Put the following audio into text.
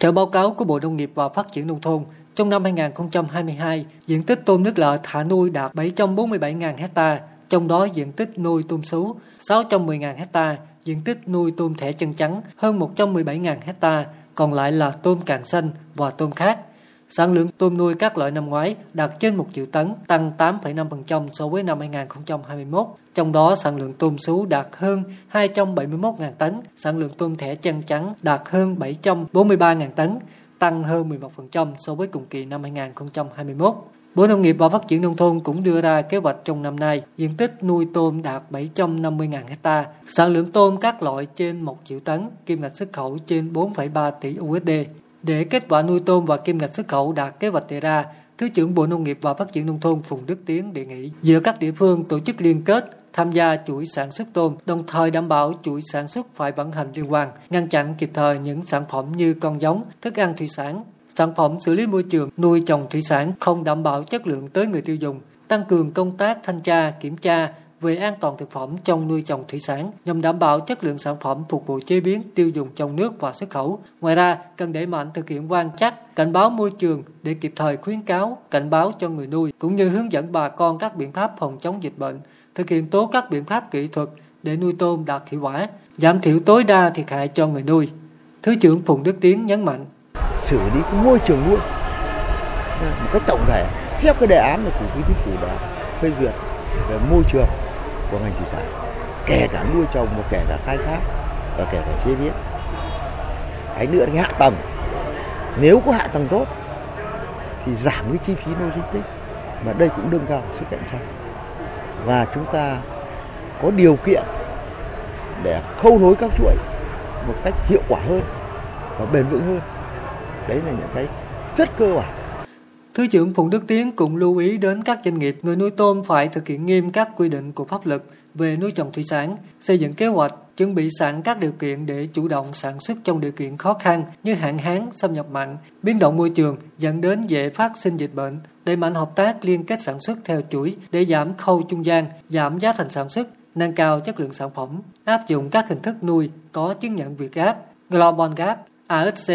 Theo báo cáo của Bộ Nông nghiệp và Phát triển Nông thôn, trong năm 2022, diện tích tôm nước lợ thả nuôi đạt 747.000 hecta, trong đó diện tích nuôi tôm sú 610.000 hecta, diện tích nuôi tôm thẻ chân trắng hơn 117.000 hecta, còn lại là tôm càng xanh và tôm khác. Sản lượng tôm nuôi các loại năm ngoái đạt trên 1 triệu tấn, tăng 8,5% so với năm 2021. Trong đó sản lượng tôm sú đạt hơn 271.000 tấn, sản lượng tôm thẻ chân trắng đạt hơn 743.000 tấn, tăng hơn 11% so với cùng kỳ năm 2021. Bộ Nông nghiệp và Phát triển Nông thôn cũng đưa ra kế hoạch trong năm nay, diện tích nuôi tôm đạt 750.000 hecta, sản lượng tôm các loại trên 1 triệu tấn, kim ngạch xuất khẩu trên 4,3 tỷ USD. Để kết quả nuôi tôm và kim ngạch xuất khẩu đạt kế hoạch đề ra, Thứ trưởng Bộ Nông nghiệp và Phát triển Nông thôn Phùng Đức Tiến đề nghị giữa các địa phương tổ chức liên kết tham gia chuỗi sản xuất tôm, đồng thời đảm bảo chuỗi sản xuất phải vận hành liên quan, ngăn chặn kịp thời những sản phẩm như con giống, thức ăn thủy sản, sản phẩm xử lý môi trường, nuôi trồng thủy sản không đảm bảo chất lượng tới người tiêu dùng, tăng cường công tác thanh tra, kiểm tra về an toàn thực phẩm trong nuôi trồng thủy sản nhằm đảm bảo chất lượng sản phẩm phục vụ chế biến, tiêu dùng trong nước và xuất khẩu. Ngoài ra, cần đẩy mạnh thực hiện quan trắc, cảnh báo môi trường để kịp thời khuyến cáo, cảnh báo cho người nuôi cũng như hướng dẫn bà con các biện pháp phòng chống dịch bệnh, thực hiện tốt các biện pháp kỹ thuật để nuôi tôm đạt hiệu quả, giảm thiểu tối đa thiệt hại cho người nuôi. Thứ trưởng Phùng Đức Tiến nhấn mạnh xử lý cái môi trường nuôi một cách tổng thể theo cái đề án mà thủ tướng chính phủ đã phê duyệt về môi trường của ngành thủy sản, kể cả nuôi trồng và kể cả khai thác và kể cả chế biến. Cái nữa là cái hạ tầng. Nếu có hạ tầng tốt thì giảm cái chi phí logistics, mà đây cũng nâng cao sức cạnh tranh. Và chúng ta có điều kiện để khâu nối các chuỗi một cách hiệu quả hơn và bền vững hơn. Đấy là những cái rất cơ bản. Thứ trưởng Phùng Đức Tiến cũng lưu ý đến các doanh nghiệp người nuôi tôm phải thực hiện nghiêm các quy định của pháp luật về nuôi trồng thủy sản, xây dựng kế hoạch, chuẩn bị sẵn các điều kiện để chủ động sản xuất trong điều kiện khó khăn như hạn hán, xâm nhập mặn, biến động môi trường dẫn đến dễ phát sinh dịch bệnh, đẩy mạnh hợp tác liên kết sản xuất theo chuỗi để giảm khâu trung gian, giảm giá thành sản xuất, nâng cao chất lượng sản phẩm, áp dụng các hình thức nuôi có chứng nhận Việt Gap, Global Gap, ASC